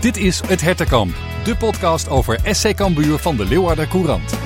Dit is Het Hertenkamp, de podcast over SC Cambuur van de Leeuwarder Courant.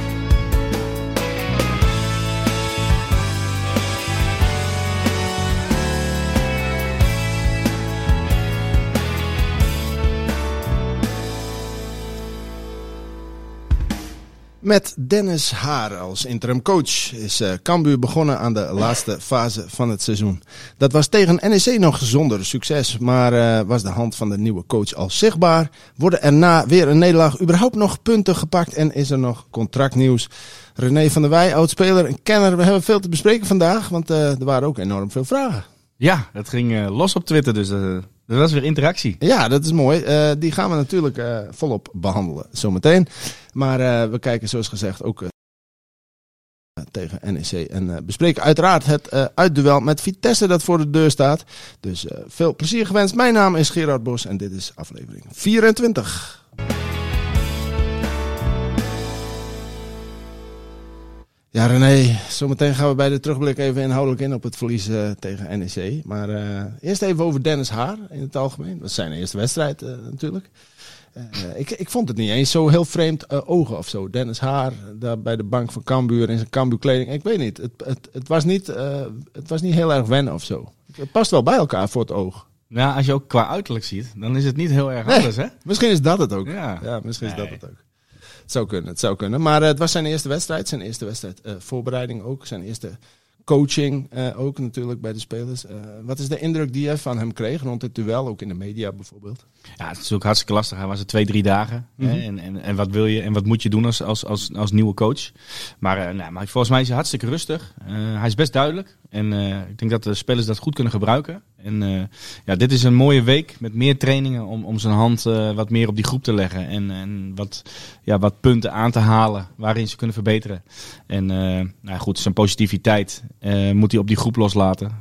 Met Dennis Haar als interim coach is uh, Cambuur begonnen aan de laatste fase van het seizoen. Dat was tegen NEC nog zonder succes, maar uh, was de hand van de nieuwe coach al zichtbaar. Worden er na weer een nederlaag überhaupt nog punten gepakt en is er nog contractnieuws? René van der Wij, oud-speler en kenner, we hebben veel te bespreken vandaag, want uh, er waren ook enorm veel vragen. Ja, het ging los op Twitter, dus dat was weer interactie. Ja, dat is mooi. Uh, die gaan we natuurlijk uh, volop behandelen zometeen. Maar uh, we kijken zoals gezegd ook tegen NEC. En bespreken uiteraard het uitduel met Vitesse dat voor de deur staat. Dus veel plezier gewenst. Mijn naam is Gerard Bos en dit is aflevering 24. Ja, René, zometeen gaan we bij de terugblik even inhoudelijk in op het verlies uh, tegen NEC. Maar uh, eerst even over Dennis Haar in het algemeen. Dat is zijn eerste wedstrijd uh, natuurlijk. ik, ik vond het niet eens zo heel vreemd ogen of zo. Dennis Haar daar bij de bank van Cambuur in zijn Cambuur kleding. Ik weet niet, het, het, het, was niet het was niet heel erg wennen of zo. Het past wel bij elkaar voor het oog. Nou, als je ook qua uiterlijk ziet, dan is het niet heel erg anders, hè? Misschien is dat het ook. Ja, ja misschien nee. is dat het ook. Het zou kunnen, het zou kunnen. Maar uh, het was zijn eerste wedstrijd. Zijn eerste wedstrijd uh, voorbereiding ook. Zijn eerste coaching uh, ook natuurlijk bij de spelers. wat is de indruk die je van hem kreeg rond het duel, ook in de media bijvoorbeeld? Ja, het is natuurlijk hartstikke lastig. Hij was er twee, drie dagen. Mm -hmm. hè? En, en, en wat wil je en wat moet je doen als, als, als, als nieuwe coach? Maar, nou, maar volgens mij is hij hartstikke rustig. hij is best duidelijk. En ik denk dat de spelers dat goed kunnen gebruiken. En uh, ja, dit is een mooie week met meer trainingen om, om zijn hand uh, wat meer op die groep te leggen. En, en wat, ja, wat punten aan te halen waarin ze kunnen verbeteren. En nou goed, zijn positiviteit moet hij op die groep loslaten.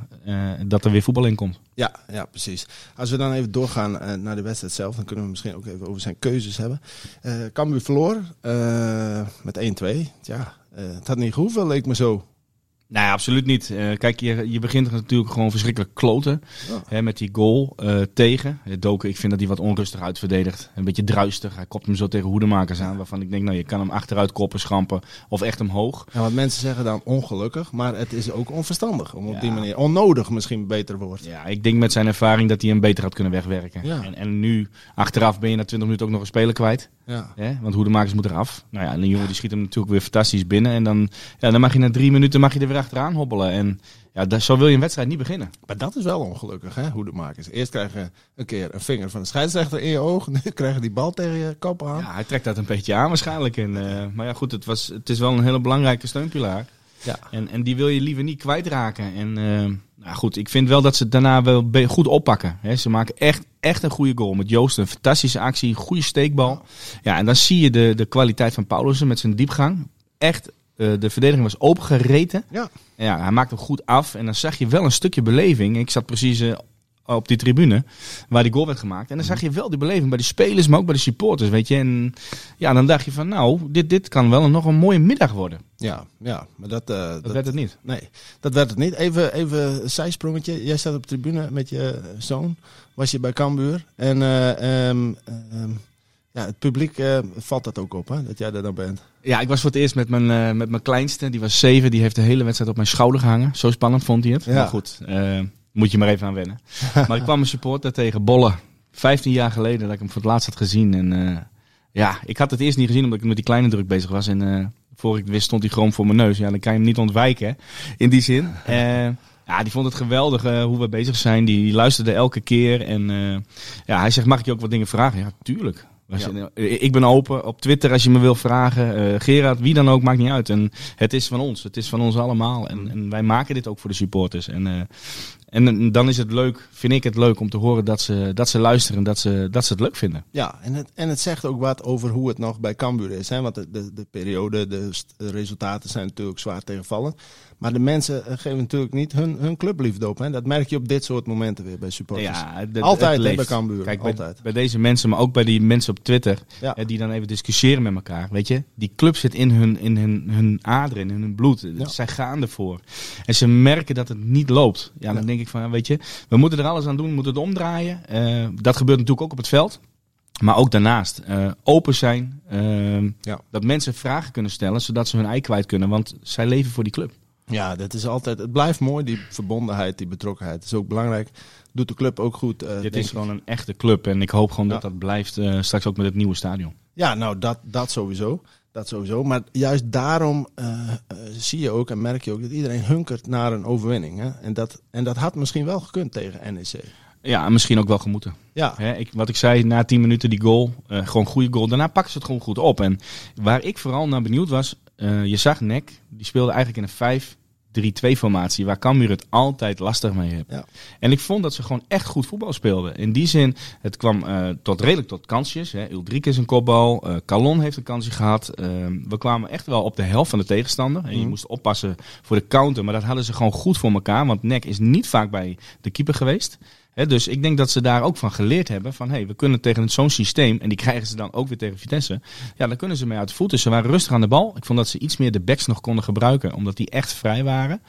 dat er weer voetbal in komt. Ja, ja, precies. Als we dan even doorgaan naar de wedstrijd zelf, dan kunnen we misschien ook even over zijn keuzes hebben. Cambuur verloor met 1-2. Ja, het had niet gehoeven, leek me zo. Nee, absoluut niet. Uh, kijk, je, je begint natuurlijk gewoon verschrikkelijk kloten. Ja. Hè, met die goal uh, tegen. Doken, ik vind dat hij wat onrustig uitverdedigt. Een beetje druistig. Hij kopt hem zo tegen hoedemakers aan. Waarvan ik denk, nou, je kan hem achteruit koppen, schampen. Of echt omhoog. Ja, want mensen zeggen dan ongelukkig. Maar het is ook onverstandig. Om op die manier, onnodig misschien beter wordt. Ja, ik denk met zijn ervaring dat hij hem beter had kunnen wegwerken. Ja. En, en nu, achteraf ben je na 20 minuten ook nog een speler kwijt. Ja. Hè? Want hoedemakers moeten eraf. Nou ja, en die jongen die schiet hem natuurlijk weer fantastisch binnen. En dan, ja, dan mag je na drie minuten mag je er weer achteraan hobbelen. En ja, zo wil je een wedstrijd niet beginnen. Maar dat is wel ongelukkig, hè, hoedemakers. Eerst krijg je een keer een vinger van de scheidsrechter in je oog. Nu krijg je die bal tegen je kop aan. Ja, hij trekt dat een beetje aan waarschijnlijk. En, uh, maar ja, goed, het, was, het is wel een hele belangrijke steunpilaar. Ja. En, en die wil je liever niet kwijtraken. En uh, nou goed, ik vind wel dat ze het daarna wel goed oppakken. He, ze maken echt, echt een goede goal. Met Joost een fantastische actie, goede steekbal. Ja, en dan zie je de, de kwaliteit van Paulussen met zijn diepgang. Echt, uh, de verdediging was opengereten. Ja. En ja, hij maakte hem goed af. En dan zag je wel een stukje beleving. Ik zat precies uh, op die tribune waar die goal werd gemaakt. En dan zag je wel die beleving bij de spelers, maar ook bij de supporters, weet je. En ja, dan dacht je van, nou, dit, dit kan wel een, nog een mooie middag worden. Ja, ja, maar dat... Uh, dat, dat werd het niet. Nee, dat werd het niet. Even, even een zijsprongetje. Jij staat op de tribune met je zoon. Was je bij Cambuur. En um, ja, het publiek uh, valt dat ook op, hè? Dat jij er dan bent. Ja, ik was voor het eerst met mijn, uh, met mijn kleinste. Die was zeven. Die heeft de hele wedstrijd op mijn schouder gehangen. Zo spannend vond hij het. Ja. Maar goed, uh, moet je maar even aan wennen. maar ik kwam een supporter tegen Bolle. 15 jaar geleden dat ik hem voor het laatst had gezien. En ja, ik had het eerst niet gezien omdat ik met die kleine druk bezig was. En voor ik wist stond hij gewoon voor mijn neus. Ja, dan kan je hem niet ontwijken. In die zin. Ja, die vond het geweldig uh, hoe we bezig zijn. Die luisterde elke keer. En ja, hij zegt, mag ik je ook wat dingen vragen? Ja, tuurlijk. Ja. Ik ben open op Twitter als je me wil vragen. Uh, Gerard, wie dan ook, maakt niet uit. En het is van ons. Het is van ons allemaal. En, en wij maken dit ook voor de supporters. En, uh, en dan is het leuk, vind ik het leuk om te horen dat ze, dat ze luisteren. Dat ze, dat ze het leuk vinden. Ja, en het, en het zegt ook wat over hoe het nog bij Cambuur is. Hè? Want de, de, de periode, de resultaten zijn natuurlijk zwaar tegenvallend. Maar de mensen geven natuurlijk niet hun, hun clubliefde op. Hè? Dat merk je op dit soort momenten weer bij supporters. Ja, de, Altijd bij Cambuur. Kijk, Altijd. Bij, bij, deze mensen, maar ook bij die mensen op Twitter. Ja. Hè, die dan even discussiëren met elkaar. Weet je, die club zit in hun, in hun, hun aderen, in hun bloed. Ja. Zij gaan ervoor. En ze merken dat het niet loopt. Ja, dan ja. Denk ik van, weet je, we moeten er alles aan doen. We moeten het omdraaien. Uh, dat gebeurt natuurlijk ook op het veld. Maar ook daarnaast uh, open zijn. Uh, Ja. Dat mensen vragen kunnen stellen, zodat ze hun ei kwijt kunnen. Want zij leven voor die club. Ja, dat is altijd. Het blijft mooi, die verbondenheid, die betrokkenheid. is ook belangrijk. Doet de club ook goed. eh, Dit is ik. gewoon een echte club. En ik hoop gewoon Ja. dat dat blijft eh, straks ook met het nieuwe stadion. Ja, nou, dat, dat sowieso. Dat sowieso. Maar juist daarom eh, eh, zie je ook en merk je ook dat iedereen hunkert naar een overwinning. Hè? En, dat, en dat had misschien wel gekund tegen NEC. Ja, misschien ook wel gemoeten. Ja. Ik, wat ik zei, na 10 minuten die goal, uh, gewoon goede goal. Daarna pakken ze het gewoon goed op. En waar ik vooral naar benieuwd was, je zag Nek, die speelde eigenlijk in een vijf. 3-2-formatie, waar Cambuur het altijd lastig mee heeft. Ja. En ik vond dat ze gewoon echt goed voetbal speelden. In die zin, het kwam eh, tot redelijk tot kansjes. Hè. Is een kopbal, uh, Calon heeft een kansje gehad. Ehm, we kwamen echt wel op de helft van de tegenstander. En je mhm. moest oppassen voor de counter, maar dat hadden ze gewoon goed voor elkaar. Want Nek is niet vaak bij de keeper geweest. Dus ik denk dat ze daar ook van geleerd hebben. Van hey, we kunnen tegen zo'n systeem. En die krijgen ze dan ook weer tegen Vitesse. Ja, dan kunnen ze mee uit de voeten. Ze waren rustig aan de bal. Ik vond dat ze iets meer de backs nog konden gebruiken. Omdat die echt vrij waren.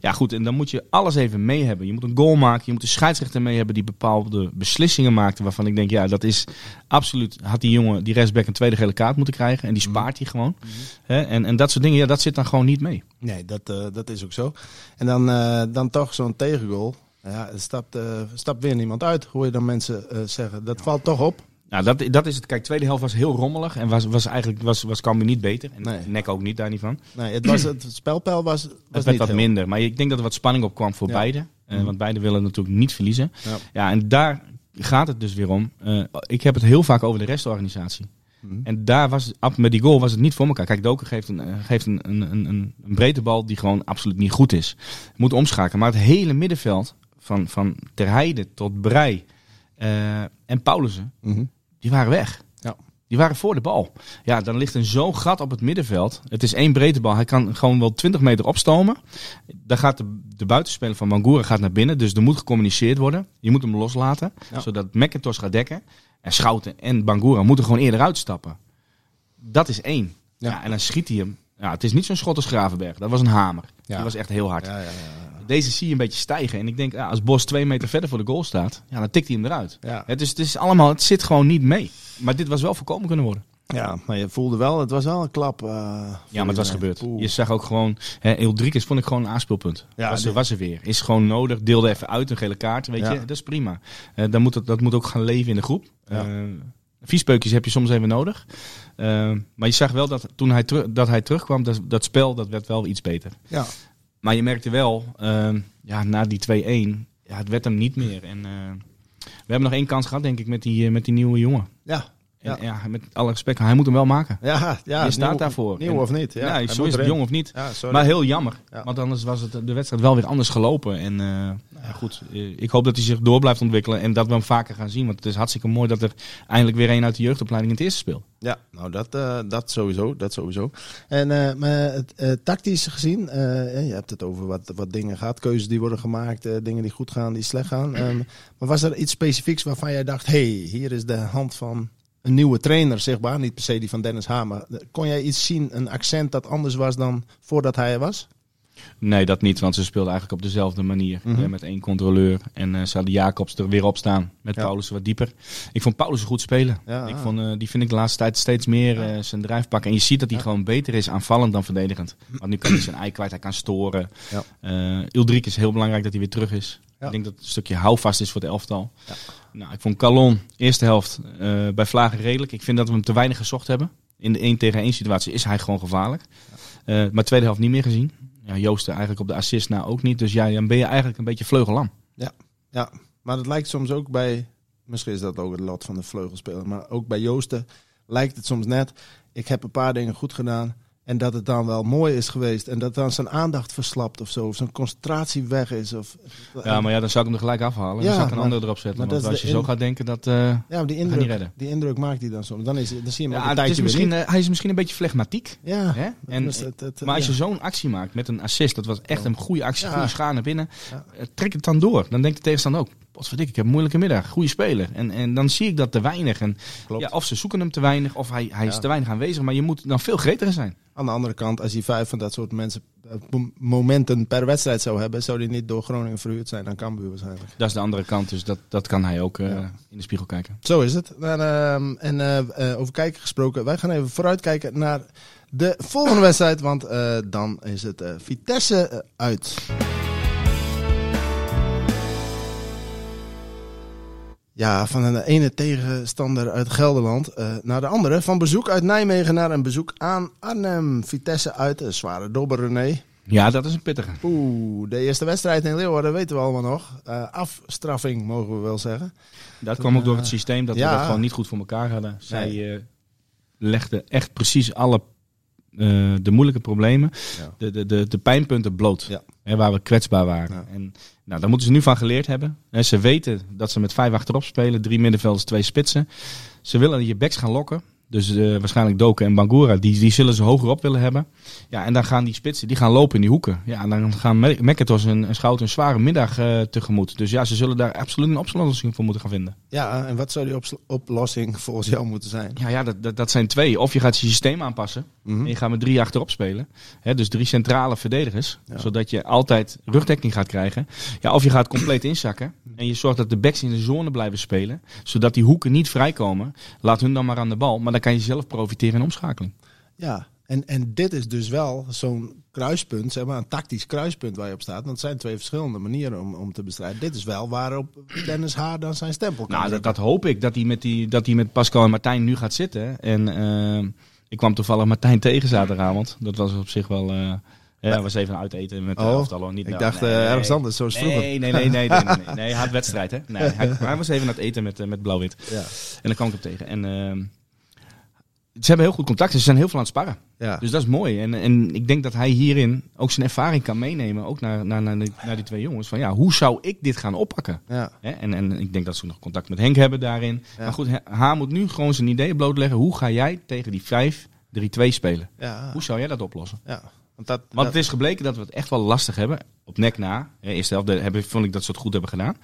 Ja, goed. En dan moet je alles even mee hebben. Je moet een goal maken. Je moet een scheidsrechter mee hebben die bepaalde beslissingen maakte. Waarvan ik denk, ja, dat is absoluut. Had die jongen, die rechtsback, een tweede gele kaart moeten krijgen. En die spaart hij gewoon. Hè, en, en dat soort dingen, ja, dat zit dan gewoon niet mee. nee, dat, eh, dat is ook zo. En dan, eh, dan toch zo'n tegengoal. Ja, er stapt, eh, stapt weer niemand uit, hoor je dan mensen eh, zeggen. Dat valt toch op. Nou, dat, dat is het. Kijk, tweede helft was heel rommelig. En was, was eigenlijk was, was Cambuur niet beter. En Nee. Nek ook niet, daar niet van. Nee, het, was, het spelpeil was, was Het werd wat heel- minder. Maar ik denk dat er wat spanning op kwam voor Ja. beide. Mhm. Want beide willen natuurlijk niet verliezen. Ja. Ja, en daar gaat het dus weer om. Ik heb het heel vaak over de restorganisatie. Mhm. En daar was met die goal was het niet voor elkaar. Kijk, Doken geeft een, geeft een, een, een, een, breedte bal die gewoon absoluut niet goed is. Moet omschakelen. Maar het hele middenveld, van, van Ter Heide tot Brei eh, en Paulussen, Mhm. die waren weg. Ja. Die waren voor de bal. Ja, dan ligt een zo'n gat op het middenveld. Het is één breedte bal. Hij kan gewoon wel 20 meter opstomen. Dan gaat de, de buitenspeler van Bangura gaat naar binnen. Dus er moet gecommuniceerd worden. Je moet hem loslaten. Ja. Zodat McIntosh gaat dekken. En Schouten en Bangura moeten gewoon eerder uitstappen. Dat is één. Ja. Ja. en dan schiet hij hem. Ja, het is niet zo'n schot als Gravenberg. Dat was een hamer. Ja. Die was echt heel hard. Ja, ja, ja. Deze zie je een beetje stijgen. En ik denk, ja, als Bos twee meter verder voor de goal staat, ja, dan tikt hij hem eruit. Ja. Het, is, het is allemaal, het zit gewoon niet mee. Maar dit was wel voorkomen kunnen worden. ja, maar je voelde wel, het was wel een klap. eh, Ja, maar het was gebeurd. Je zag ook gewoon, hè, Eldrikes vond ik gewoon een aanspeelpunt. Ja, was, er, was er weer. Is gewoon nodig. Deelde even uit een gele kaart. Weet Ja. je, dat is prima. Eh, dan moet het, dat moet ook gaan leven in de groep. Ja. Eh, viespeukjes heb je soms even nodig. Maar je zag wel dat toen hij, dat hij terugkwam, dat, dat spel dat werd wel iets beter. Ja. Maar je merkte wel, eh, ja, na die 2-1, ja, het werd hem niet meer. En eh, we hebben nog één kans gehad, denk ik, met die, eh, met die nieuwe jongen. Ja. En, ja. met alle respect, hij moet hem wel maken. Ja, ja, Je staat nieuw- daarvoor. Nieuw En- of niet? Ja, Ja, zo is het jong of niet. Ja. Maar heel jammer. Ja. Want anders was het de wedstrijd wel weer anders gelopen. En eh, goed, eh, ik hoop dat hij zich door blijft ontwikkelen. En dat we hem vaker gaan zien. Want het is hartstikke mooi dat er eindelijk weer een uit de jeugdopleiding in het eerste speelt. Ja, nou dat, eh, dat sowieso, dat sowieso. En eh, maar eh, tactisch gezien, je hebt het over wat, wat dingen gaat, keuzes die worden gemaakt, dingen die goed gaan, die slecht gaan. Ehm, maar was er iets specifieks waarvan jij dacht, hey, hier is de hand van een nieuwe trainer zichtbaar, niet per se die van Dennis Hamer. Kon jij iets zien, een accent dat anders was dan voordat hij er was? Nee, dat niet. Want ze speelden eigenlijk op dezelfde manier. Mhm. eh, met één controleur. En eh ze hadden Jacobs er weer op staan. Met Ja. Paulus wat dieper. Ik vond Paulus goed spelen. Ja, ik vond, eh, die vind ik de laatste tijd steeds meer zijn drijf pakken. En je ziet dat hij gewoon beter is aanvallend dan verdedigend. Want nu kan hij zijn ei kwijt. Hij kan storen. Ja. Ildrik is heel belangrijk dat hij weer terug is. Ik denk dat het een stukje houvast is voor het elftal. Ja. Nou, ik vond Calon, eerste helft, bij Vlagen redelijk. Ik vind dat we hem te weinig gezocht hebben. In de 1 tegen 1 situatie is hij gewoon gevaarlijk. Maar tweede helft niet meer gezien. Ja, Joosten eigenlijk op de assist na ook niet. Dus ja, dan ben je eigenlijk een beetje vleugellam. Ja, maar het lijkt soms ook bij, misschien is dat ook het lot van de vleugelspeler, maar ook bij Joosten lijkt het soms net, ik heb een paar dingen goed gedaan en dat het dan wel mooi is geweest en dat dan zijn aandacht verslapt of zo, of zijn concentratie weg is. Of, Ja, maar ja, dan zou ik hem er gelijk afhalen. Ja, dan zou ik een andere erop zetten. maar Want als je zo gaat denken dat... eh, ja, maar die niet indruk, redden. die indruk maakt hij dan soms. Dan, is, dan zie je hem ja, het is misschien, eh, hij is misschien een beetje flegmatiek. Ja, Hè? En, het- het- maar als je zo'n actie maakt met een assist, dat was echt een goede actie, goede schaar naar binnen. Eh, Trek het dan door. Dan denkt de tegenstander ook, potverdik, ik heb een moeilijke middag, goede speler. En, en dan zie ik dat te weinig. En, Klopt. ja, of ze zoeken hem te weinig, of hij, hij is te weinig aanwezig. Maar je moet dan veel gretiger zijn. Aan de andere kant, als hij vijf van dat soort mensen, eh, mom- momenten per wedstrijd zou hebben, zou hij niet door Groningen verhuurd zijn aan Cambuur waarschijnlijk. Dat is de andere kant, dus dat, dat kan hij ook eh, Ja. in de spiegel kijken. Zo is het. En, ehm, en eh, eh, over kijken gesproken, wij gaan even vooruitkijken naar de volgende wedstrijd, want dan is het Vitesse uit. Ja, van een ene tegenstander uit Gelderland eh, naar de andere. Van bezoek uit Nijmegen naar een bezoek aan Arnhem. Vitesse uit, een zware dobber René. Ja, dat is een pittige. Oeh, de eerste wedstrijd in Leeuwarden weten we allemaal nog. Eh, afstraffing mogen we wel zeggen. Dat kwam ook door het systeem dat ja. we dat gewoon niet goed voor elkaar hadden. Zij eh, legden echt precies alle eh, de moeilijke problemen, Ja. de, de, de, de pijnpunten bloot. Ja. Hè, waar we kwetsbaar waren. Ja. En nou, daar moeten ze nu van geleerd hebben. Hè, ze weten dat ze met vijf achterop spelen, drie middenvelders, twee spitsen. Ze willen je backs gaan lokken. Dus eh, waarschijnlijk Doken en Bangura, die, die zullen ze hoger op willen hebben. Ja, en dan gaan die spitsen, die gaan lopen in die hoeken. Ja, en dan gaan Mekketos en, en Schout een zware middag eh, tegemoet. Dus ja, ze zullen daar absoluut een oplossing voor moeten gaan vinden. Ja, en wat zou die oplossing volgens jou moeten zijn? Ja, ja dat, dat, dat zijn twee. Of je gaat je systeem aanpassen. Mhm. En je gaat met drie achterop spelen. Hè, dus drie centrale verdedigers. Ja. Zodat je altijd rugdekking gaat krijgen. Ja, of je gaat compleet inzakken. En je zorgt dat de backs in de zone blijven spelen. Zodat die hoeken niet vrijkomen. Laat hun dan maar aan de bal. Maar dan kan je zelf profiteren in omschakeling. Ja, en, en dit is dus wel zo'n kruispunt, zeg maar, een tactisch kruispunt waar je op staat. Want het zijn twee verschillende manieren om, om te bestrijden. Dit is wel waarop Dennis Haar dan zijn stempel kan Nou, dat, dat hoop ik. Dat hij met, die, dat hij met Pascal en Martijn nu gaat zitten. En eh, ik kwam toevallig Martijn tegen zaterdagavond. Dat was op zich wel... eh ja, was even uit eten met de Oh, elftal. Niet ik dacht nee, eh, ergens anders, zoals vroeger. Nee, nee, nee, nee, nee, nee, nee. Nee, hij had wedstrijd, hè? Nee, hij, hij was even aan het eten met, eh, met blauw-wit. Ja, En dan kwam ik hem tegen. En ze hebben heel goed contact. Ze zijn heel veel aan het sparren. ja. Dus dat is mooi. En, en ik denk dat hij hierin ook zijn ervaring kan meenemen. Ook naar, naar, naar, die, naar die twee jongens. Van ja, hoe zou ik dit gaan oppakken? ja. Hè? En, en ik denk dat ze nog contact met Henk hebben daarin. Ja. Maar goed, Haar moet nu gewoon zijn ideeën blootleggen. Hoe ga jij tegen die 5-3-2 spelen? ja. Hoe zou jij dat oplossen? ja. Want dat, Want het is gebleken dat we het echt wel lastig hebben. Op nek na. Eerste helft de- hebben, vond ik dat ze het goed hebben gedaan.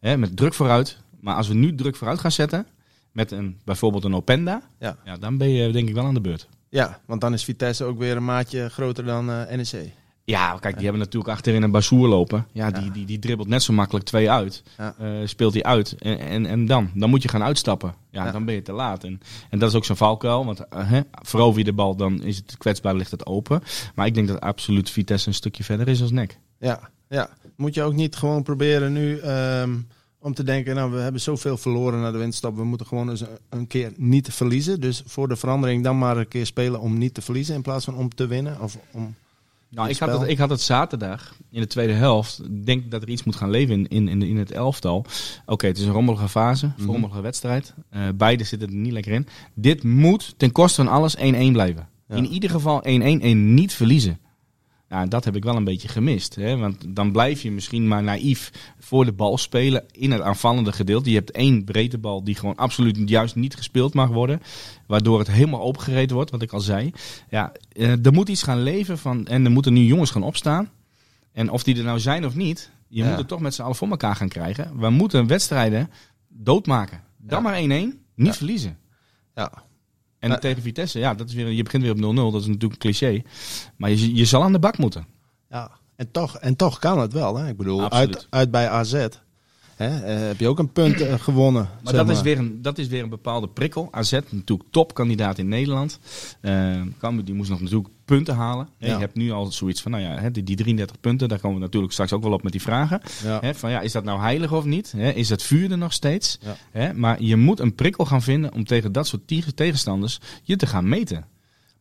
Hè, met druk vooruit. Maar als we nu druk vooruit gaan zetten. Met een, bijvoorbeeld een Openda. Ja. Ja, dan ben je denk ik wel aan de beurt. ja, want dan is Vitesse ook weer een maatje groter dan eh, NEC. Ja, kijk, die hebben natuurlijk achterin een Bazoer lopen. Ja, die, die, die dribbelt net zo makkelijk twee uit. Ja. Eh, speelt hij uit. En, en, en dan? Dan moet je gaan uitstappen. Ja, Ja. dan ben je te laat. En, en dat is ook zo'n valkuil. Want uh, hè, verover je de bal, dan is het kwetsbaar, ligt het open. Maar ik denk dat absoluut Vitesse een stukje verder is als nek. Ja, ja. Moet je ook niet gewoon proberen nu ehm, om te denken, nou we hebben zoveel verloren naar de winststap, we moeten gewoon eens een, keer niet verliezen. Dus voor de verandering dan maar een keer spelen om niet te verliezen in plaats van om te winnen. Of om, Nou, ik had, het, ik had het zaterdag in de tweede helft. Ik denk dat er iets moet gaan leven in, in, in, het elftal. Oké, het is een rommelige fase, een Mhm. rommelige wedstrijd. Eh beide zitten er niet lekker in. Dit moet ten koste van alles 1-1 blijven. Ja. In ieder geval 1-1 en niet verliezen. Ja, dat heb ik wel een beetje gemist. Hè? Want dan blijf je misschien maar naïef voor de bal spelen in het aanvallende gedeelte. Je hebt één breedte bal die gewoon absoluut juist niet gespeeld mag worden. Waardoor het helemaal opengereden wordt, wat ik al zei. Ja, eh, er moet iets gaan leven van. En er moeten nu jongens gaan opstaan. En of die er nou zijn of niet, je Ja. moet het toch met z'n allen voor elkaar gaan krijgen. We moeten wedstrijden doodmaken. Dan Ja. maar 1-1, niet Ja. verliezen. ja, En tegen Vitesse, ja, dat is weer, je begint weer op 0-0. Dat is natuurlijk een cliché. Maar je, je zal aan de bak moeten. ja. En, toch, en toch kan het wel. Hè? Ik bedoel, Absoluut. uit, uit bij AZ hè, eh, heb je ook een punt eh, gewonnen. Maar dat is, weer een, dat is weer een bepaalde prikkel. AZ, natuurlijk topkandidaat in Nederland. Cambuur, die moest nog natuurlijk punten halen. Ja. Je hebt nu al zoiets van, nou ja, hè, die, die 33 punten, daar komen we natuurlijk straks ook wel op met die vragen. Ja. Hè, van ja, is dat nou heilig of niet? Hè, is het vuur er nog steeds? Ja. Hè, maar je moet een prikkel gaan vinden om tegen dat soort tegenstanders je te gaan meten.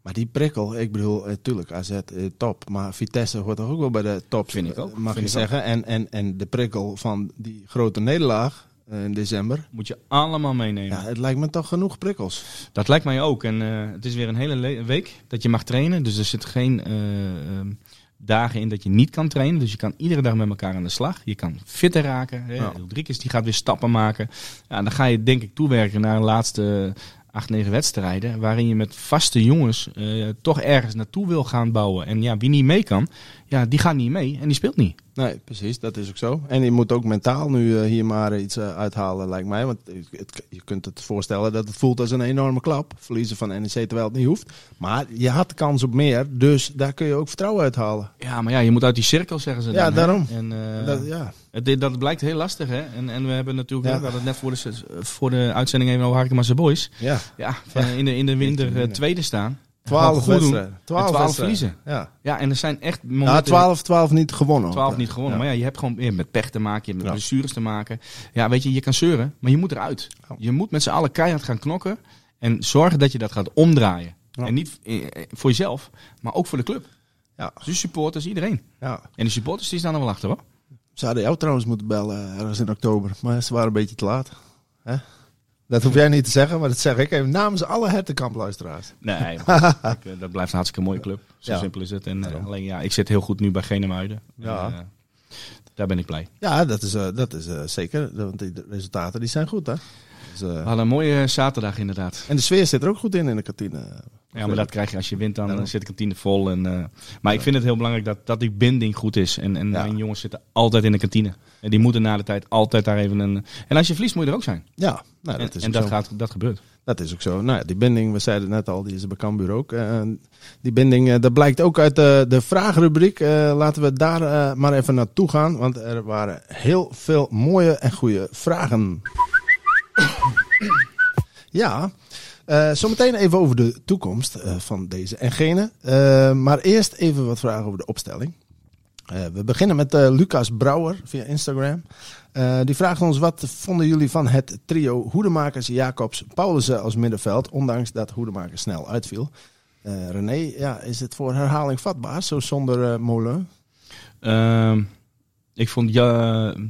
Maar die prikkel, ik bedoel, natuurlijk AZ eh, top, maar Vitesse hoort toch ook wel bij de top, Vind ik ook, eh, mag vind je ook. zeggen. En, en, en de prikkel van die grote nederlaag eh, in december, Moet je allemaal meenemen. ja, het lijkt me toch genoeg prikkels. Dat lijkt mij ook. En eh, het is weer een hele le- week dat je mag trainen. Dus er zit geen eh, ehm, dagen in dat je niet kan trainen. Dus je kan iedere dag met elkaar aan de slag. Je kan fitter raken. Hè. Ja. Ulrikes die gaat weer stappen maken. Ja, dan ga je denk ik toewerken naar de laatste acht, negen wedstrijden. Waarin je met vaste jongens eh, toch ergens naartoe wil gaan bouwen. En ja, wie niet mee kan, ja, die gaat niet mee en die speelt niet. Nee, precies, dat is ook zo. En je moet ook mentaal nu eh, hier maar iets uh, uithalen, lijkt mij. Want het, je kunt het voorstellen dat het voelt als een enorme klap. Verliezen van NEC terwijl het niet hoeft. Maar je had de kans op meer, dus daar kun je ook vertrouwen uithalen. Ja, maar ja, je moet uit die cirkel, zeggen ze Ja, dan, daarom. Hè? En, uh, Dat, ja. het, dat blijkt heel lastig, hè. En, en we hebben natuurlijk, ja. we hadden het net voor de, voor de uitzending even over Harkema's Boys. Ja. Ja, in de, in de winter tweede staan. Twaalf wedstrijden. Twaalf, verliezen. Ja. ja, en er zijn echt momenten... Ja, twaalf, twaalf niet gewonnen. Twaalf niet gewonnen. Ja. Maar ja, je hebt gewoon weer met pech te maken. Je hebt met ja. blessures te maken. Ja, weet je, je kan zeuren, maar je moet eruit. Oh. Je moet met z'n allen keihard gaan knokken. En zorgen dat je dat gaat omdraaien. Ja. En niet voor jezelf, maar ook voor de club. Ja. Dus supporters, iedereen. Ja. En de supporters die staan er wel achter, hoor. Ze hadden jou trouwens moeten bellen ergens in oktober. Maar ze waren een beetje te laat. Hè? Dat hoef jij niet te zeggen, maar dat zeg ik even namens alle hertenkampluisteraars. Nee, ik, dat blijft een hartstikke mooie club. Zo ja. simpel is het. En uh, alleen ja, ik zit heel goed nu bij Genemuiden. Ja. En, uh, daar ben ik blij. Ja, dat is, uh, dat is zeker. Want die resultaten die zijn goed, hè? Dus, We hadden een mooie zaterdag inderdaad. En de sfeer zit er ook goed in in de kantine. Ja, maar dat krijg je als je wint, dan, dan zit de kantine vol. En, uh, maar ik vind het heel belangrijk dat, dat die binding goed is. En, en mijn jongens zitten altijd in de kantine. En die moeten na de tijd altijd daar even een... En als je verliest moet je er ook zijn. Ja, nou, dat en, is en dat, gaat, dat gebeurt. Dat is ook zo. Nou ja, die binding, we zeiden het net al, die is bij Cambuur ook. Uh, die binding, uh, dat blijkt ook uit de, de vraagrubriek. Uh, laten we daar maar even naartoe gaan. Want er waren heel veel mooie en goede vragen. ja, uh, zometeen even over de toekomst uh, van deze en gene. Uh, maar eerst even wat vragen over de opstelling. we beginnen met Lucas Brouwer via Instagram. die vraagt ons: wat vonden jullie van het trio Hoedemakers, Jacobs, Paulussen als middenveld, ondanks dat Hoedemakers snel uitviel? René, ja, is het voor herhaling vatbaar, zo zonder Molen? Ehm, ik vond ja,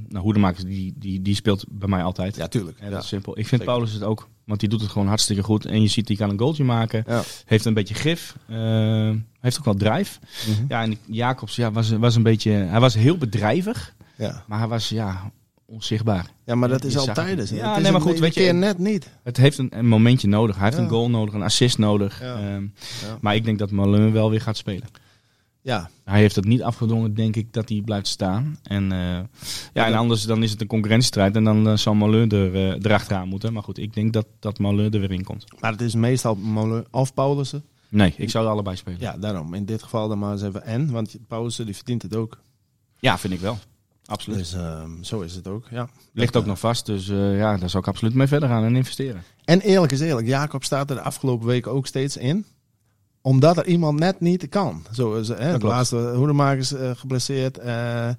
nou, Hoedemakers, die, die, die speelt bij mij altijd. Ja, tuurlijk. Ja, dat is simpel. Ik vind Paulus het ook. Want die doet het gewoon hartstikke goed. En je ziet, die kan een goaltje maken. Ja. Heeft een beetje gif. Uh, heeft ook wel drijf. Mm -hmm. Ja, en Jacobs ja, was, was een beetje... Hij was heel bedrijvig. Ja. Maar hij was ja, onzichtbaar. Ja, maar dat is al tijdens. Ja, het is nee, maar goed, weet je- net niet. Het heeft een, een momentje nodig. Hij heeft Ja. een goal nodig, een assist nodig. Ja. Ehm, Ja. Maar ik denk dat Malin wel weer gaat spelen. Ja, Hij heeft het niet afgedwongen, denk ik, dat hij blijft staan. En, eh, ja, en anders dan is het een concurrentiestrijd. En dan eh, zal Malin er, eh, erachteraan moeten. Maar goed, ik denk dat, dat Malin er weer in komt. maar het is meestal Molen of Paulussen. Nee, ik zou er allebei spelen. Ja, daarom. In dit geval dan maar eens even en. Want Paulussen die verdient het ook. Ja, vind ik wel. Absoluut. Dus ehm, zo is het ook, ja. Ligt ook nog vast, dus ja, daar zou ik absoluut mee verder gaan en investeren. En eerlijk is eerlijk, Jacob staat er de afgelopen weken ook steeds in. Omdat er iemand net niet kan. Zo is, hè, de laatste hoedemakers eh geblesseerd. eh,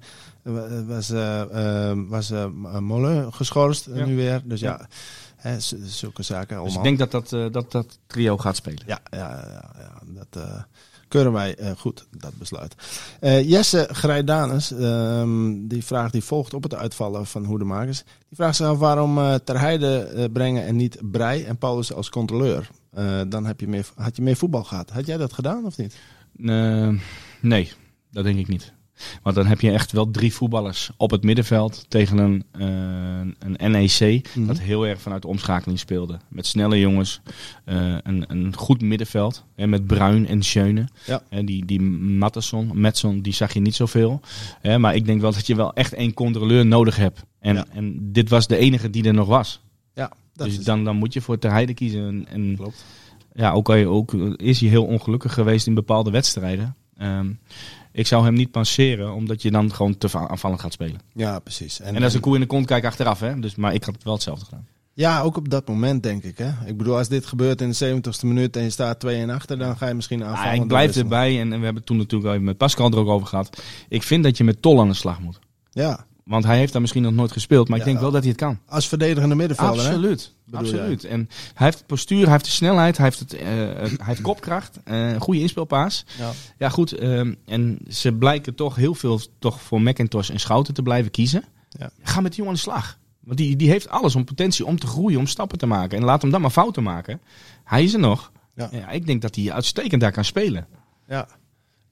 was eh eh, was eh, Molen geschorst eh, Ja. nu weer. Dus ja, Ja. hè, zulke zaken allemaal. Dus ik denk dat dat, eh, dat, dat trio gaat spelen. Ja, ja, ja, ja dat eh, keuren wij eh, goed, dat besluit. Eh, Jesse Grijdanus, ehm, die vraag die volgt op het uitvallen van Hoedemakers. Die vraagt zich af waarom eh Ter Heide eh, brengen en niet Brei en Paulus als controleur. Eh, dan heb je meer, had je meer voetbal gehad. Had jij dat gedaan of niet? Nee, dat denk ik niet. Want dan heb je echt wel drie voetballers op het middenveld tegen een, eh, een NEC Mhm. dat heel erg vanuit de omschakeling speelde. Met snelle jongens, eh, een, een goed middenveld hè, met Bruin en Schöne. Ja. Hè, die die Matteson, Metson, die zag je niet zoveel. Maar ik denk wel dat je wel echt één controleur nodig hebt. En, Ja. en dit was de enige die er nog was. Ja, dat dus is dan, dan moet je voor Ter Heide kiezen. En, en klopt. ja, ook, al je- ook is hij heel ongelukkig geweest in bepaalde wedstrijden. Ehm, ik zou hem niet passeren, omdat je dan gewoon te va- aanvallend gaat spelen. Ja, precies. En, dat is een koe in de kont kijk achteraf, hè? Dus, maar ik had het wel hetzelfde gedaan. Ja, ook op dat moment denk ik. Hè? Ik bedoel, als dit gebeurt in de 70ste minuut en je staat 2 en achter, dan ga je misschien aanvallen. ik blijf erbij, en, en we hebben het toen natuurlijk al even met Pascal er ook over gehad. Ik vind dat je met Tol aan de slag moet. Ja, Want hij heeft daar misschien nog nooit gespeeld, maar ik denk wel dat hij het kan. als verdedigende middenvelder. hè? Absoluut. Bedoel Absoluut. En hij heeft postuur, hij heeft de snelheid, hij heeft, het, eh, hij heeft kopkracht, eh, een goede inspeelpaas. Ja. Ja, goed. ehm, en ze blijken toch heel veel toch voor Macintosh en Schouten te blijven kiezen. Ja. Ga met die jongen aan de slag. Want die, die heeft alles om potentie om te groeien, om stappen te maken. En laat hem dan maar fouten maken. Hij is er nog. Ja. Ja. ik denk dat hij uitstekend daar kan spelen. Ja.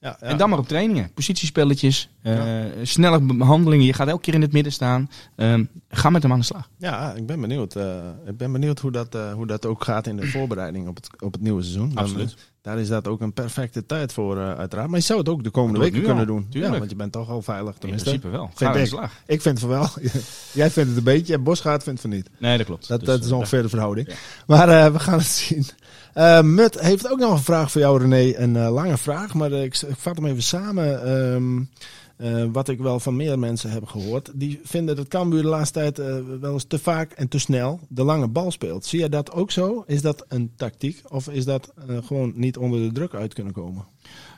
Ja, ja. En dan maar op trainingen. Positiespelletjes, eh, snelle behandelingen. Je gaat elke keer in het midden staan. Ehm, ga met hem aan de slag. Ja, ik ben benieuwd. eh, ik ben benieuwd hoe dat, eh, hoe dat ook gaat in de voorbereiding op het, op het nieuwe seizoen. Absoluut. Daar is dat ook een perfecte tijd voor, uh, uiteraard. Maar je zou het ook de komende weken kunnen al. doen. Tuurlijk. Ja, want je bent toch al veilig. Tenminste. In principe wel. Vind ik. slag. ik vind het van wel. Jij vindt het een beetje Bosgaard vindt het van niet. Nee, dat klopt. Dat, Dus, dat is eh, ongeveer de verhouding. Maar uh, we gaan het zien. Uh, Mut heeft ook nog een vraag voor jou, René. Een lange vraag, maar ik, ik, vat hem even samen. Um, uh, wat ik wel van meer mensen heb gehoord. Die vinden dat Cambuur de laatste tijd uh, wel eens te vaak en te snel de lange bal speelt. Zie je dat ook zo? Is dat een tactiek? Of is dat uh, gewoon niet onder de druk uit kunnen komen?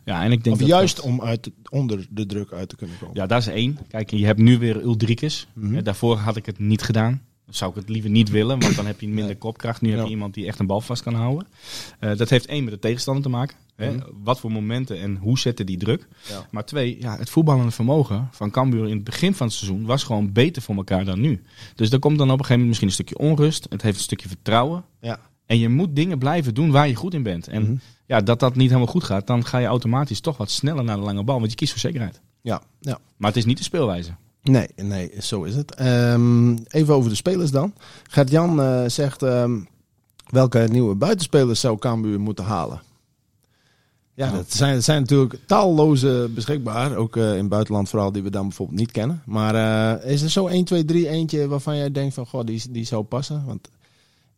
Ja, en ik denk of dat juist dat... om uit, onder de druk uit te kunnen komen? Ja, dat is één. Kijk, je hebt nu weer Uldrikes. Mhm. Daarvoor had ik het niet gedaan. Zou ik het liever niet willen, want dan heb je minder kopkracht. Nu heb je iemand die echt een bal vast kan houden. Uh, dat heeft één met de tegenstander te maken. Hè? Mhm. Wat voor momenten en hoe zetten die druk. Ja. Maar twee, ja, het voetballende vermogen van Cambuur in het begin van het seizoen was gewoon beter voor elkaar dan nu. Dus er komt dan op een gegeven moment misschien een stukje onrust. Het heeft een stukje vertrouwen. Ja. En je moet dingen blijven doen waar je goed in bent. En Mhm. ja, dat dat niet helemaal goed gaat, dan ga je automatisch toch wat sneller naar de lange bal. Want je kiest voor zekerheid. Ja, ja. Maar het is niet de speelwijze. Nee, nee, zo is het. Ehm, even over de spelers dan. Gert-Jan eh, zegt, ehm, welke nieuwe buitenspelers zou Cambuur moeten halen? Ja, Nou. dat zijn, dat zijn natuurlijk talloze beschikbaar. Ook eh, in het buitenland vooral, die we dan bijvoorbeeld niet kennen. Maar eh, is er zo 1, 2, 3 eentje waarvan jij denkt van, goh, die, die zou passen? Want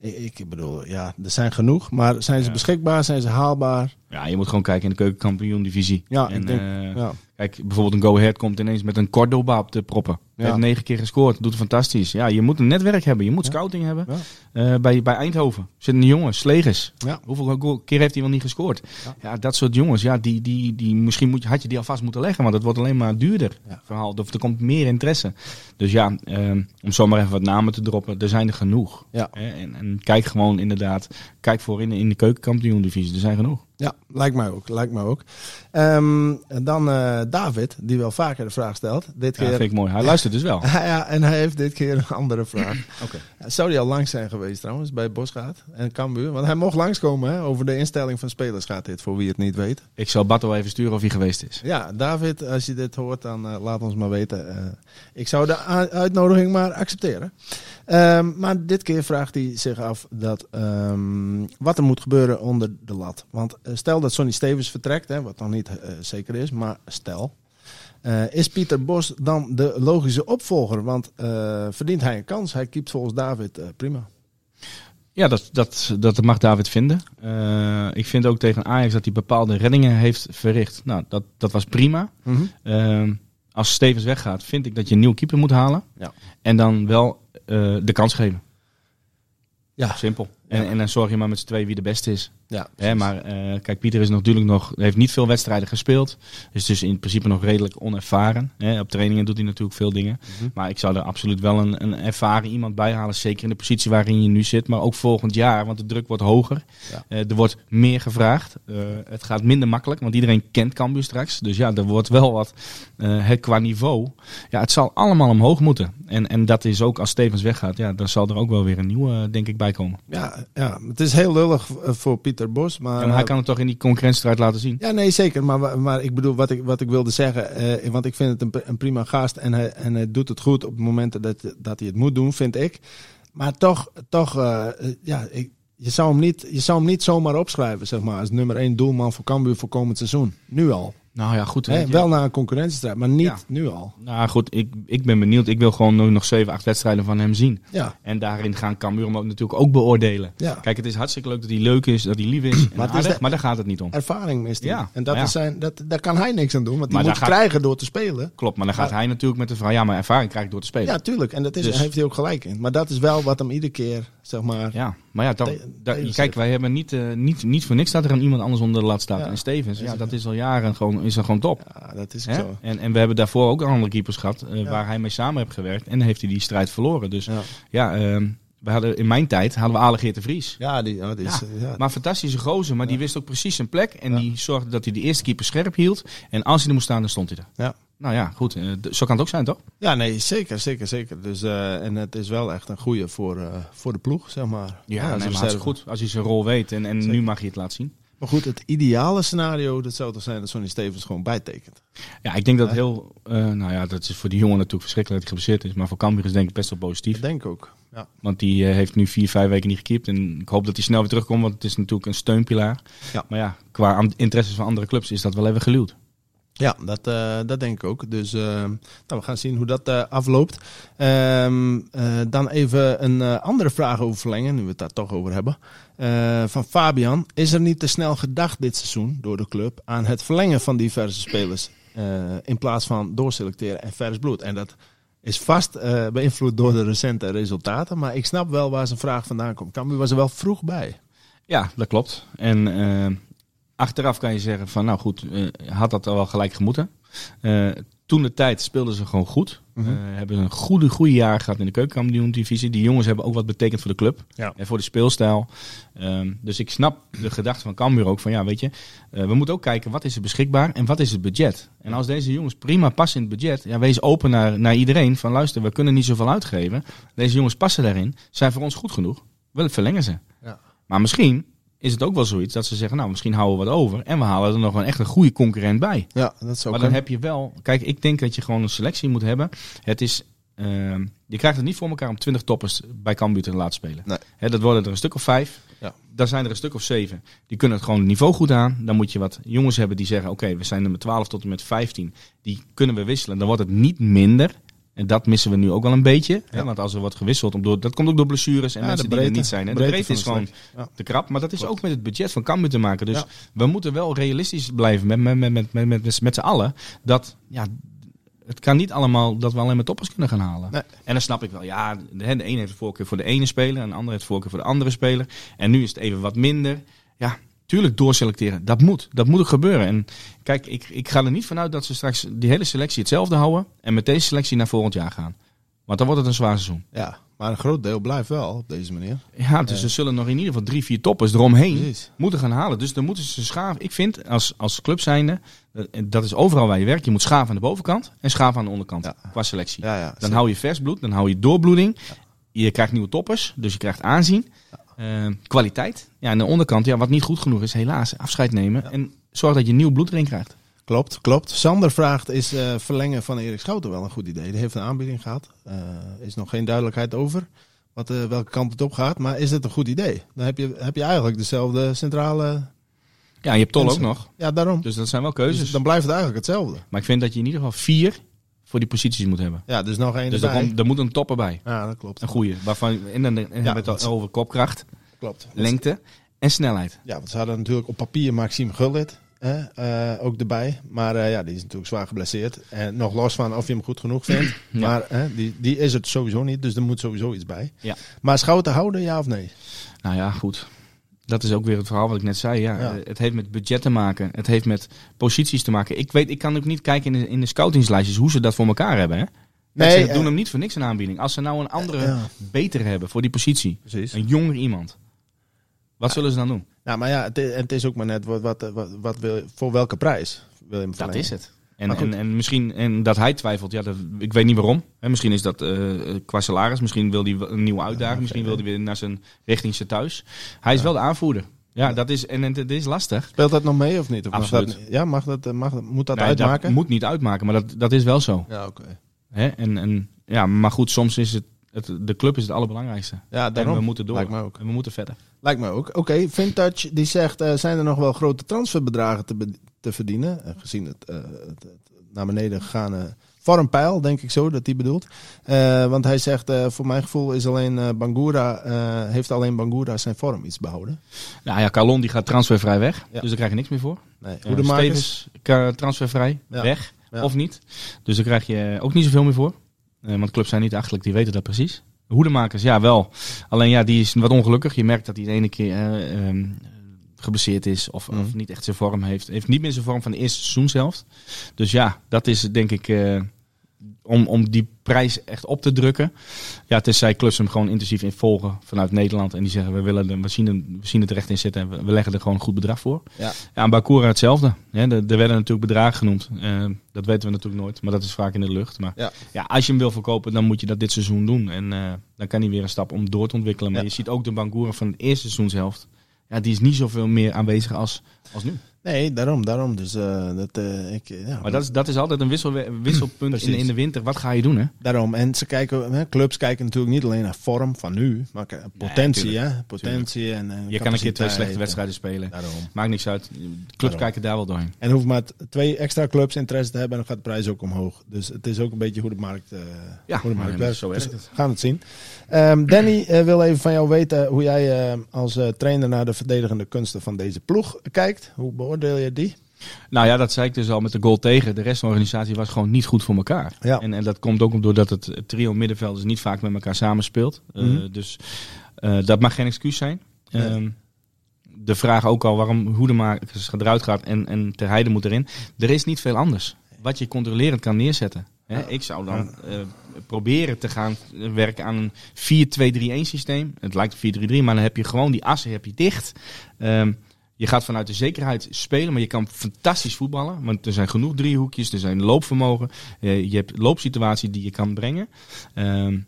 ik, ik bedoel, ja, er zijn genoeg. Maar zijn ze beschikbaar? Zijn ze haalbaar? Ja, je moet gewoon kijken in de keukenkampioen divisie. Ja, en, ik denk, eh, ja. Kijk, bijvoorbeeld een Go Ahead komt ineens met een Cordoba op de proppen. Ja. Heeft negen keer gescoord, doet het fantastisch. Ja, je moet een netwerk hebben, je moet scouting hebben. Eh, bij, bij Eindhoven zitten een jongen, Slegers. Ja. Hoeveel keer heeft hij wel niet gescoord? Ja. Dat soort jongens, ja, die, die, die, misschien moet je, had je die alvast moeten leggen, want het wordt alleen maar duurder. Ja. Verhaal, of er komt meer interesse. Dus ja, eh, om zomaar even wat namen te droppen, er zijn er genoeg. Ja. En, en kijk gewoon inderdaad, kijk voor in, de keukenkampioen divisie, er zijn genoeg. Ja, lijkt mij ook. Lijkt mij ook. Ehm, en dan eh, David, die wel vaker de vraag stelt. Dit Ja, keer. vind ik mooi. Hij luistert dus wel. ja, en hij heeft dit keer een andere vraag. Oké. Zou die al langs zijn geweest trouwens, bij Bosgaard en Cambuur? Want hij mocht langskomen, hè? Over de instelling van spelers gaat dit, voor wie het niet weet. Ik zal Batto even sturen of hij geweest is. Ja, David, als je dit hoort, dan eh, laat ons maar weten. Eh, ik zou de uitnodiging maar accepteren. Ehm, maar dit keer vraagt hij zich af dat, ehm, wat er moet gebeuren onder de lat. Want eh, stel dat Sonny Stevens vertrekt, hè, wat nog niet eh, zeker is, maar stel. eh, is Pieter Bos dan de logische opvolger? Want verdient hij een kans? Hij keept volgens David prima. Ja, dat, dat, dat mag David vinden. Ik vind ook tegen Ajax dat hij bepaalde reddingen heeft verricht. Nou, dat, dat was prima. Eh, als Stevens weggaat, vind ik dat je een nieuwe keeper moet halen. Ja. En dan wel de kans geven. Ja. Simpel. En, en dan zorg je maar met z'n twee wie de beste is. Ja, Hè, maar eh, kijk, Pieter is natuurlijk nog, heeft niet veel wedstrijden gespeeld. Is dus in principe nog redelijk onervaren. Hè. Op trainingen doet hij natuurlijk veel dingen. Mhm. Maar ik zou er absoluut wel een, een ervaren iemand bij halen. Zeker in de positie waarin je nu zit. Maar ook volgend jaar, want de druk wordt hoger. Ja. Eh, er wordt meer gevraagd. Eh, het gaat minder makkelijk, want iedereen kent Cambuur straks. Dus ja, er wordt wel wat eh, het qua niveau. Ja, het zal allemaal omhoog moeten. En, en dat is ook als Stevens weggaat. Ja, dan zal er ook wel weer een nieuwe, denk ik, bij komen. Ja, ja, het is heel lullig voor Pieter Bos. Maar, Ja, maar hij eh, kan het toch in die concurrentiestrijd laten zien. Ja, nee, zeker. Maar, maar ik bedoel, wat ik, wat ik wilde zeggen, eh, want ik vind het een, een prima gast en hij, en hij doet het goed op het moment dat, dat hij het moet doen, vind ik. Maar toch, toch eh, ja, ik, je, zou hem niet, je zou hem niet zomaar opschrijven, zeg maar, als nummer één doelman voor Cambuur voor komend seizoen. Nu al. Nou ja, goed. Hè, wel naar een concurrentiestrijd, maar niet Ja. nu al. Nou goed, ik, ik ben benieuwd. Ik wil gewoon nu nog 7, 8 wedstrijden van hem zien. Ja, En daarin gaan Cambuur hem ook natuurlijk ook beoordelen. ja. Kijk, het is hartstikke leuk dat hij leuk is, dat hij lief is Maar is maar daar gaat het niet om. Ervaring mist hij. Ja, En dat is zijn, dat, daar kan hij niks aan doen, want die Maar moet gaat- krijgen door te spelen. Klopt, maar dan gaat hij natuurlijk met de vraag, ja, maar ervaring krijg ik door te spelen. Ja, tuurlijk. En dat is, Dus- heeft hij ook gelijk in. Maar dat is wel wat hem iedere keer, zeg maar... Ja, maar ja, dan, kijk, wij hebben niet, eh, niet, niet voor niks dat er een iemand anders onder de lat staat. En Stevens, ja, dat is al jaren gewoon, is er gewoon top. Ja, dat is zo. En, en we hebben daarvoor ook andere keepers gehad, eh, Ja. waar hij mee samen heeft gewerkt. En heeft hij die strijd verloren. Dus Ja, ja, ehm, we hadden, in mijn tijd hadden we Alegeert de Vries. ja die, ja, die is... ja. Maar fantastische gozer, maar die wist ook precies zijn plek. En Ja. die zorgde dat hij de eerste keeper scherp hield. En als hij er moest staan, dan stond hij er. Ja. Nou ja, goed. eh, zo kan het ook zijn, toch? Ja, nee, zeker, zeker, zeker. Dus, eh, en het is wel echt een goede voor, eh, voor de ploeg, zeg maar. Ja, nee, maar sterven. hartstikke goed. Als hij zijn rol weet. En, en nu mag hij het laten zien. Maar goed, het ideale scenario, dat zou toch zijn dat Sonny Stevens gewoon bijtekent. Ja, ik denk dat heel, uh, nou ja, dat is voor die jongen natuurlijk verschrikkelijk dat hij geblesseerd is. Maar voor Cambuur is denk ik best wel positief. Dat denk ik ook, ja. Want die uh, heeft nu vier, vijf weken niet gekiept. En ik hoop dat hij snel weer terugkomt, want het is natuurlijk een steunpilaar. Ja. Maar ja, qua interesses van andere clubs is dat wel even geluwd. Ja, dat, uh, dat denk ik ook. Dus uh, nou, we gaan zien hoe dat uh, afloopt. Ehm, dan even een andere vraag over verlengen, nu we het daar toch over hebben. van Fabian. Is er niet te snel gedacht dit seizoen door de club aan het verlengen van diverse spelers? in plaats van doorselecteren en vers bloed. En dat is vast beïnvloed door de recente resultaten. Maar ik snap wel waar zijn vraag vandaan komt. Cambuur was er wel vroeg bij. Ja, dat klopt. En achteraf kan je zeggen van nou goed, uh, had dat al wel gelijk gemoeten. Uh, toen de tijd speelden ze gewoon goed. Uh, hebben een goede, goede jaar gehad in de keukenkampioen divisie. Die jongens hebben ook wat betekend voor de club. Ja. En voor de speelstijl. Um, dus ik snap de gedachte van Cambuur ook van ja, weet je. we moeten ook kijken wat is er beschikbaar en wat is het budget. En als deze jongens prima passen in het budget. Ja, wees open naar, naar iedereen van luister, we kunnen niet zoveel uitgeven. Deze jongens passen daarin. Zijn voor ons goed genoeg. We verlengen ze. Ja. Maar misschien is het ook wel zoiets dat ze zeggen, nou misschien houden we wat over en we halen er nog een echt een goede concurrent bij. Ja, dat zou Maar dan heb je wel, kijk, ik denk dat je gewoon een selectie moet hebben. Het is, uh, je krijgt het niet voor elkaar om 20 toppers bij Cambuur te laten spelen. Nee. Dat worden er een stuk of vijf. Ja. Dan zijn er een stuk of zeven. Die kunnen het gewoon het niveau goed aan. Dan moet je wat jongens hebben die zeggen, oké, we zijn er met 12 tot en met 15. Die kunnen we wisselen. Dan wordt het niet minder. En dat missen we nu ook wel een beetje. Hè? Want als er wordt gewisseld, om door, dat komt ook door blessures en mensen de die er breedte. niet zijn. Hè? De Breedte breedte is gewoon te krap. Maar dat is Klopt. ook met het budget van Cambuur te maken. Dus we moeten wel realistisch blijven met, met, met, met, met, met, met z'n allen. Dat ja, het kan niet allemaal dat we alleen maar toppers kunnen gaan halen. Nee. En dan snap ik wel, ja, de, de ene heeft de voorkeur voor de ene speler en de andere heeft de voorkeur voor de andere speler. En nu is het even wat minder. Ja, tuurlijk doorselecteren. Dat moet. Dat moet ook gebeuren. En kijk, ik, ik ga er niet vanuit dat ze straks die hele selectie hetzelfde houden en met deze selectie naar volgend jaar gaan. Want dan wordt het een zwaar seizoen. Ja, maar een groot deel blijft wel op deze manier. Ja, dus er zullen nog in ieder geval drie, vier toppers eromheen Precies. moeten gaan halen. Dus dan moeten ze schaven. Ik vind als, als club zijnde, dat- en dat is overal waar je werkt, je moet schaven aan de bovenkant en schaven aan de onderkant Ja. qua selectie. Ja. Dan hou je vers bloed, dan hou je doorbloeding. Je krijgt nieuwe toppers, dus je krijgt aanzien. Eh, kwaliteit. Ja, aan de onderkant, ja, wat niet goed genoeg is, helaas, afscheid nemen. En zorg dat je nieuw bloed erin krijgt. Klopt, klopt. Sander vraagt, is eh, verlengen van Erik Schouten wel een goed idee? Die heeft een aanbieding gehad. Er is nog geen duidelijkheid over wat, welke kant het op gaat. Maar is het een goed idee? Dan heb je, heb je eigenlijk dezelfde centrale... Ja, je hebt Tol ook nog. Ja, daarom. Dus dat zijn wel Dus keuzes. dan blijft het eigenlijk hetzelfde. Maar ik vind dat je in ieder geval vier voor die posities moet hebben. Ja, dus nog één Dus er, komt, er moet een topper bij. Ja, dat klopt. Een goede. Waarvan, en dan hebben we het dat- al over kopkracht, Klopt. lengte en snelheid. Ja, want ze hadden natuurlijk op papier Maxime Gullit hè, eh, ook erbij. Maar eh, ja, die is natuurlijk zwaar geblesseerd. En nog los van of je hem goed genoeg vindt. Ja. Maar hè, die, die is het sowieso niet. Dus er moet sowieso iets bij. Ja. Maar Schouten houden, ja of nee? Nou ja, goed. Dat is ook weer het verhaal wat ik net zei. Ja, Ja. Eh, Het heeft met budget te maken. Het heeft met posities te maken. Ik weet, ik kan ook niet kijken in de, in de scoutingslijstjes hoe ze dat voor elkaar hebben. Hè? Nee, ze eh, doen hem niet voor niks een aanbieding. Als ze nou een andere Ja. beter hebben voor die positie. Precies. Een jonger iemand. Wat zullen ze dan doen? Nou, maar ja, het, is- het is ook maar net wat, wat, wat, wat wil, voor welke prijs wil je hem Dat verlengen? is het. En, en, en misschien en dat hij twijfelt, ja, dat, ik weet niet waarom. Hè, misschien is dat eh, qua salaris, misschien wil hij een nieuwe uitdaging, misschien wil hij weer naar zijn richting zijn thuis. Hij is wel de aanvoerder. Ja, dat is en, en het is lastig. Speelt dat nog mee of niet? Of mag dat, ja, mag dat, mag, dat- moet dat Nee, uitmaken? Dat moet niet uitmaken, maar dat, dat is wel zo. Ja, oké. Hè? En, en, ja, maar goed, soms is het, het, de club is het allerbelangrijkste. Ja, daarom. En we moeten door. Lijkt me ook. En we moeten verder. Lijkt me ook. Oké, Vintage die zegt, eh, zijn er nog wel grote transferbedragen te, be- te verdienen? Eh, gezien het, eh, het, het naar beneden gegaane vormpeil, denk ik zo dat hij bedoelt. Eh, want hij zegt, voor mijn gevoel is alleen eh, Bangura, heeft alleen Bangura zijn vorm iets behouden. Nou ja, Calon die gaat transfervrij weg. Ja. Dus daar krijg je niks meer voor. Nee, Uh, Hoedemakers? Stevens transfervrij Ja. weg. Ja. Of niet. Dus daar krijg je ook niet zoveel meer voor. Want clubs zijn niet achterlijk, die weten dat precies. Hoedemakers, ja wel. Alleen ja, die is wat ongelukkig. Je merkt dat hij de ene keer eh, ehm, geblesseerd is of, Mhm. of niet echt zijn vorm heeft. Heeft niet meer zijn vorm van de eerste seizoen zelf. Dus ja, dat is denk ik eh, om, om die prijs echt op te drukken. Ja, tenzij clubs hem gewoon intensief in volgen vanuit Nederland. En die zeggen, we, willen, de- we, zien, we zien het er echt in zitten en we, we leggen er gewoon een goed bedrag voor. Ja. Ja, en Bakura hetzelfde. Ja, er, er werden natuurlijk bedragen genoemd. Eh, dat weten we natuurlijk nooit, maar dat is vaak in de lucht. Maar Ja. ja. als je hem wil verkopen, dan moet je dat dit seizoen doen. En eh, dan kan hij weer een stap om door te ontwikkelen. Maar Ja. je ziet ook de Bangura van het eerste seizoenshelft. Ja, die is niet zoveel meer aanwezig als, als nu. Nee, daarom, daarom. Dus uh, dat, uh, ik, ja. Maar dat is, dat is altijd een wissel, wisselpunt in, in de winter. Wat ga je doen, hè? Daarom. En ze kijken, hè, clubs kijken natuurlijk niet alleen naar vorm van nu, maar potentie, nee, hè? Potentie en, en Je kan een keer twee slechte wedstrijden spelen. Daarom. Maakt niks uit. Clubs daarom. kijken daar wel doorheen. En hoeft maar twee extra clubs interesse te hebben en dan gaat de prijs ook omhoog. Dus het is ook een beetje hoe de markt, uh, ja, hoe de markt werkt. Zo is het. Dus gaan het zien. Um, Danny wil even van jou weten hoe jij als trainer naar de verdedigende kunsten van deze ploeg kijkt. Hoe beoordeel je die? Nou ja, dat zei ik dus al met de goal tegen. De rest van de organisatie was gewoon niet goed voor elkaar. Ja. En, en dat komt ook doordat het trio middenvelders niet vaak met elkaar samenspeelt. Mm -hmm. uh, dus uh, dat mag geen excuus zijn. Nee. Um, de vraag ook al waarom Hoedemakers eruit gaat en, en Ter Heide moet erin. Er is niet veel anders. Wat je controlerend kan neerzetten. Hè? Ik zou dan uh, proberen te gaan werken aan een 4-2-3-1 systeem. Het lijkt op 4-3-3, maar dan heb je gewoon die assen heb je dicht. Um, je gaat vanuit de zekerheid spelen, maar je kan fantastisch voetballen. Want er zijn genoeg driehoekjes, er zijn loopvermogen. Je hebt loopsituatie die je kan brengen. Um,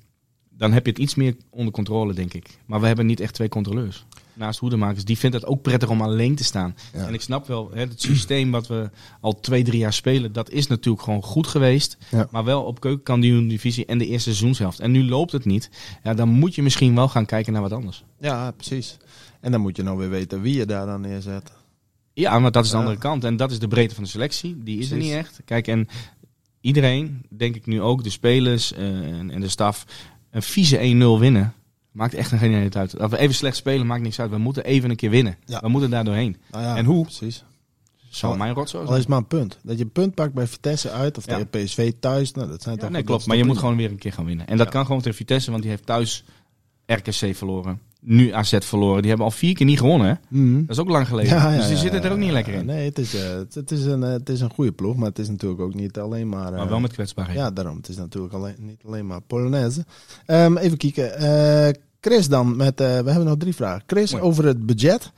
dan heb je het iets meer onder controle, denk ik. Maar we hebben niet echt twee controleurs. Naast hoedemakers, die vindt het ook prettig om alleen te staan. Ja. En ik snap wel, hè, het systeem wat we al twee, drie jaar spelen, dat is natuurlijk gewoon goed geweest. Ja. Maar wel op keukenkampioen-divisie en de eerste seizoenshelft. En nu loopt het niet. Ja, dan moet je misschien wel gaan kijken naar wat anders. Ja, precies. En dan moet je nou weer weten wie je daar dan neerzet. Ja, maar dat is de andere kant. En dat is de breedte van de selectie. Die is Precies. er niet echt. Kijk, en iedereen, denk ik nu ook, de spelers uh, en, en de staf, een vieze 1-0 winnen. Maakt echt geen ene uit. We even slecht spelen, maakt niks uit. We moeten even een keer winnen. Ja. We moeten daar doorheen. Nou ja, en hoe? Precies. Zou mijn rotzooi Al is maar een punt. Dat je een punt pakt bij Vitesse uit of ja. tegen PSV thuis. Nou, dat zijn toch nee, klopt. Maar je moet gewoon weer een keer gaan winnen. En dat kan gewoon tegen Vitesse, want die heeft thuis RKC verloren. Nu AZ verloren. Die hebben al vier keer niet gewonnen. Mm. Dat is ook lang geleden. Ja, ja, dus die ja, zitten er ook niet lekker in. Nee, het is, uh, het, het, is een, uh, het is een goede ploeg. Maar het is natuurlijk ook niet alleen maar... Uh, maar wel met kwetsbaarheid. Ja, daarom. Het is natuurlijk alleen, niet alleen maar Polonaise. Um, even kijken. Chris dan, met, we hebben nog drie vragen. Chris, Mooi. over het budget.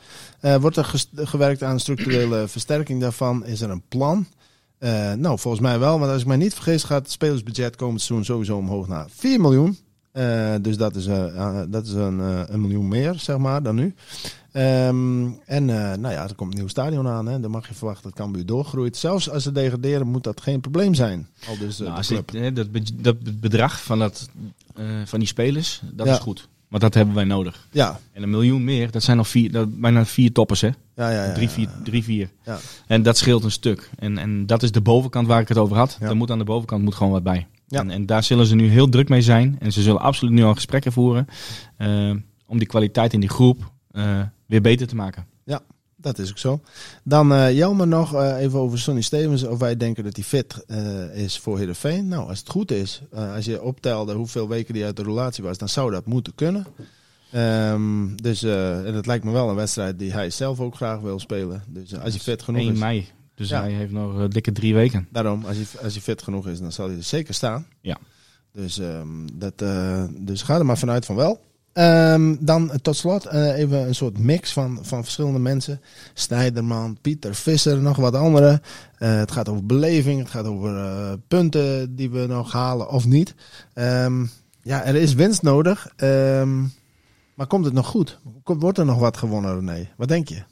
wordt er gewerkt aan structurele versterking daarvan? Is er een plan? Nou, volgens mij wel. Maar als ik mij niet vergis, gaat het spelersbudget komend seizoen sowieso omhoog naar 4 miljoen. Uh, dus dat is, uh, dat is een, een miljoen meer, zeg maar, dan nu. Um, en nou ja, er komt een nieuw stadion aan. Hè. Dan mag je verwachten dat Cambuur doorgroeit. Zelfs als ze degraderen, moet dat geen probleem zijn. Al dus, nou, ik, hè, dat, dat bedrag van, dat, van die spelers, dat ja. is goed. Want dat hebben wij nodig. Ja. En een miljoen meer, dat zijn al vier, dat, bijna vier toppers, hè? Ja, ja, ja. Drie, vier. Drie, vier. Ja. En dat scheelt een stuk. En, en dat is de bovenkant waar ik het over had. Ja. Er moet aan de bovenkant moet gewoon wat bij. Ja. En, en daar zullen ze nu heel druk mee zijn. En ze zullen absoluut nu al gesprekken voeren. Uh, om die kwaliteit in die groep uh, weer beter te maken. Ja, dat is ook zo. Dan uh, Jelmer nog uh, even over Sonny Stevens. Of wij denken dat hij fit uh, is voor Heerenveen. Nou, als het goed is, als je optelde hoeveel weken hij uit de relatie was, dan zou dat moeten kunnen. Um, dus en het lijkt me wel een wedstrijd die hij zelf ook graag wil spelen. Dus als hij fit genoeg 1 is. mei. Dus ja. hij heeft nog dikke drie weken. Daarom, als hij, als hij fit genoeg is, dan zal hij er zeker staan. Ja. Dus, um, dat, dus ga er maar vanuit van wel. Um, dan tot slot uh, even een soort mix van, van verschillende mensen. Snijderman, Pieter Visser, nog wat andere. Uh, het gaat over beleving, het gaat over uh, punten die we nog halen of niet. Um, ja, er is winst nodig. Um, maar komt het nog goed? Wordt er nog wat gewonnen, René? Wat denk je?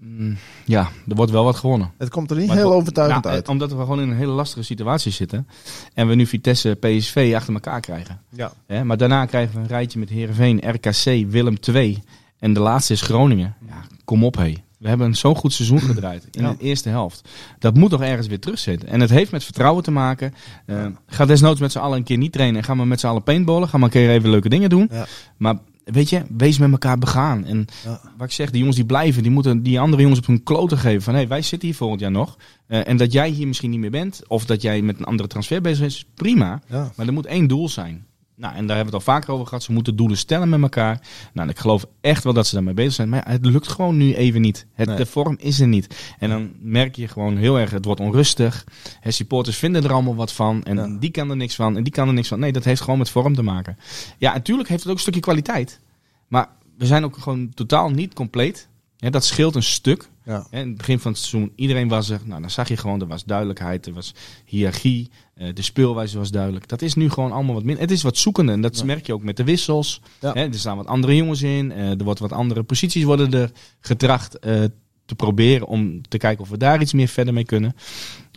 Mm, ja, er wordt wel wat gewonnen. Het komt er niet maar heel overtuigend nou, uit. Omdat we gewoon in een hele lastige situatie zitten. En we nu Vitesse, PSV achter elkaar krijgen. Ja. Maar daarna krijgen we een rijtje met Heerenveen, RKC, Willem II. En de laatste is Groningen. Ja, kom op hé. We hebben zo'n goed seizoen gedraaid in ja. de eerste helft. Dat moet toch ergens weer terugzitten. En het heeft met vertrouwen te maken. Uh, ga desnoods met z'n allen een keer niet trainen. En ga maar met z'n allen paintballen. Ga maar een keer even leuke dingen doen. Ja. Maar weet je, wees met elkaar begaan. En ja. wat ik zeg, die jongens die blijven, die moeten die andere jongens op hun kloten geven. Van hé, hey, wij zitten hier volgend jaar nog. Uh, en dat jij hier misschien niet meer bent, of dat jij met een andere transfer bezig is, prima. Ja. Maar er moet één doel zijn. Nou, en daar hebben we het al vaker over gehad. Ze moeten doelen stellen met elkaar. Nou, en ik geloof echt wel dat ze daarmee bezig zijn. Maar ja, het lukt gewoon nu even niet. Het, Nee. De vorm is er niet. En dan merk je gewoon heel erg, het wordt onrustig. Hè, supporters vinden er allemaal wat van. En Ja. die kan er niks van. En die kan er niks van. Nee, dat heeft gewoon met vorm te maken. Ja, natuurlijk heeft het ook een stukje kwaliteit. Maar we zijn ook gewoon totaal niet compleet. Ja, dat scheelt een stuk. Ja. In het begin van het seizoen, iedereen was er. Nou, dan zag je gewoon, er was duidelijkheid, er was hiërarchie. Uh, de speelwijze was duidelijk. Dat is nu gewoon allemaal wat minder. Het is wat zoekende en dat merk je ook met de wissels. Hè, er staan wat andere jongens in. Uh, er wordt wat andere posities worden er getracht uh, te proberen om te kijken of we daar iets meer verder mee kunnen.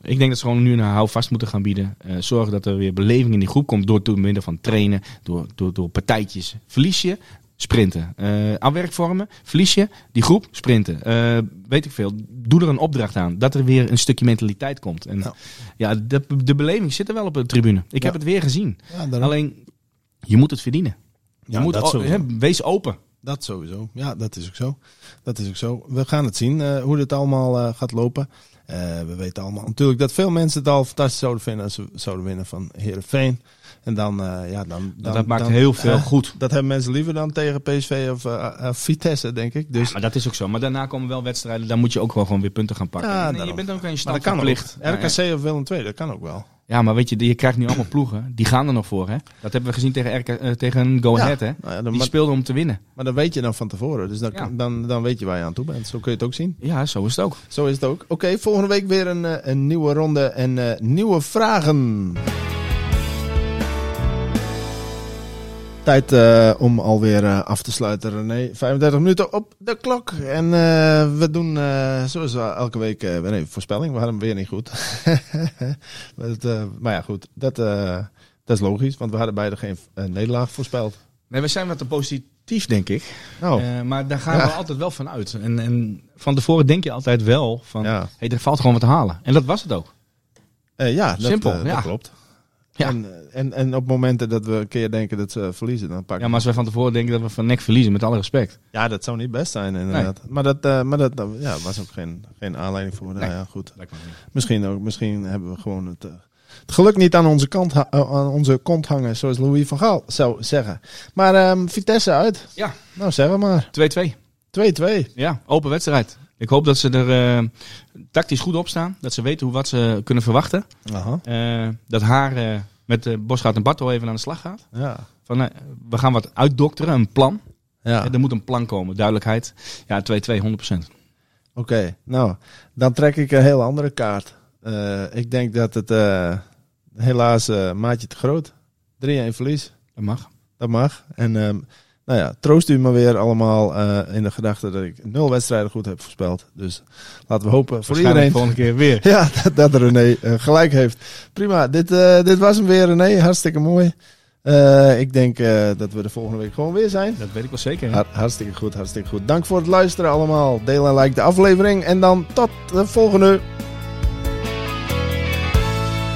Ik denk dat ze gewoon nu een houvast moeten gaan bieden. Uh, zorgen dat er weer beleving in die groep komt door door middel van trainen, door, door, door partijtjes. Verlies je, sprinten. Uh, aan werkvormen, verlies je, die groep, sprinten. Uh, weet ik veel, doe er een opdracht aan. Dat er weer een stukje mentaliteit komt. En ja, ja de, de beleving zit er wel op de tribune. Ik ja. heb het weer gezien. Ja, Alleen, je moet het verdienen. Je moet, dat wees open. Dat sowieso. Ja, dat is ook zo. Dat is ook zo. We gaan het zien uh, hoe dit allemaal gaat lopen. We weten allemaal natuurlijk dat veel mensen het al fantastisch zouden vinden als ze zouden winnen van Herenveen. En dan, ja, dan, dan dat maakt dan, heel veel goed. Dat hebben mensen liever dan tegen PSV of Vitesse, denk ik. Dus... Ja, maar dat is ook zo. Maar daarna komen wel wedstrijden, dan moet je ook wel gewoon weer punten gaan pakken. Ja, en je bent ook een kan verplicht. RKC of Willem II, dat kan ook wel. Ja, maar weet je, je krijgt nu allemaal ploegen. Die gaan er nog voor, hè? Dat hebben we gezien tegen, RK, tegen Go Ahead, hè? Nou dan, die speelden om te winnen. Maar dat weet je dan van tevoren. Dus dan, dan, dan weet je waar je aan toe bent. Zo kun je het ook zien. Ja, zo is het ook. Zo is het ook. Oké, okay, volgende week weer een, een nieuwe ronde en nieuwe vragen. Tijd uh, om alweer uh, af te sluiten, René. 35 minuten op de klok. En uh, we doen zoals elke week weer even voorspelling. We hadden hem weer niet goed. maar, maar, ja, goed. Dat, dat is logisch, want we hadden beide geen nederlaag voorspeld. Nee, we zijn wat te positief, denk ik. Oh. maar daar gaan ja. we altijd wel van uit. En, en van tevoren denk je altijd wel van, ja. hey, er valt gewoon wat te halen. En dat was het ook. ja, dat, Simpel, dat klopt. Ja. En, en, en op momenten dat we een keer denken dat ze verliezen, dan pakken Ja, maar als we van tevoren denken dat we van nek verliezen, met alle respect. Ja, dat zou niet best zijn, inderdaad. Maar dat, uh, maar dat ja, was ook geen, geen aanleiding voor. Nou ja, goed. Misschien, ook, misschien hebben we gewoon het, uh, het geluk niet aan onze, kant aan onze kont hangen, zoals Louis van Gaal zou zeggen. Maar um, Vitesse uit. Ja. Nou, zeg maar. 2-2. 2-2. Ja, open wedstrijd. Ik hoop dat ze er uh, tactisch goed op staan. Dat ze weten hoe wat ze kunnen verwachten. Aha. Uh, dat haar uh, met uh, Bosgaard en Bartel even aan de slag gaat. Ja. Van, we gaan wat uitdokteren, een plan. Ja. er moet een plan komen, duidelijkheid. Ja, 2-2, 100%. Oké, okay, nou, dan trek ik een heel andere kaart. ik denk dat het helaas maatje te groot. 3-1 verlies. Dat mag. Dat mag. En ehm, nou ja, troost u me weer allemaal uh, in de gedachte dat ik nul wedstrijden goed heb voorspeld. Dus laten we hopen voor iedereen. de volgende keer weer. ja, dat, dat René uh, gelijk heeft. Prima, dit, uh, dit was hem weer René. Hartstikke mooi. ik denk dat we de volgende week gewoon weer zijn. Dat weet ik wel zeker. Har hartstikke goed, hartstikke goed. Dank voor het luisteren allemaal. Deel en like de aflevering. En dan tot de volgende.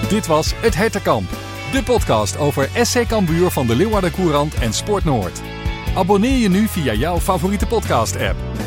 Dit was Het Hertenkamp. De podcast over SC Cambuur van de Leeuwarden Courant en Sport Noord. Abonneer je nu via jouw favoriete podcast-app.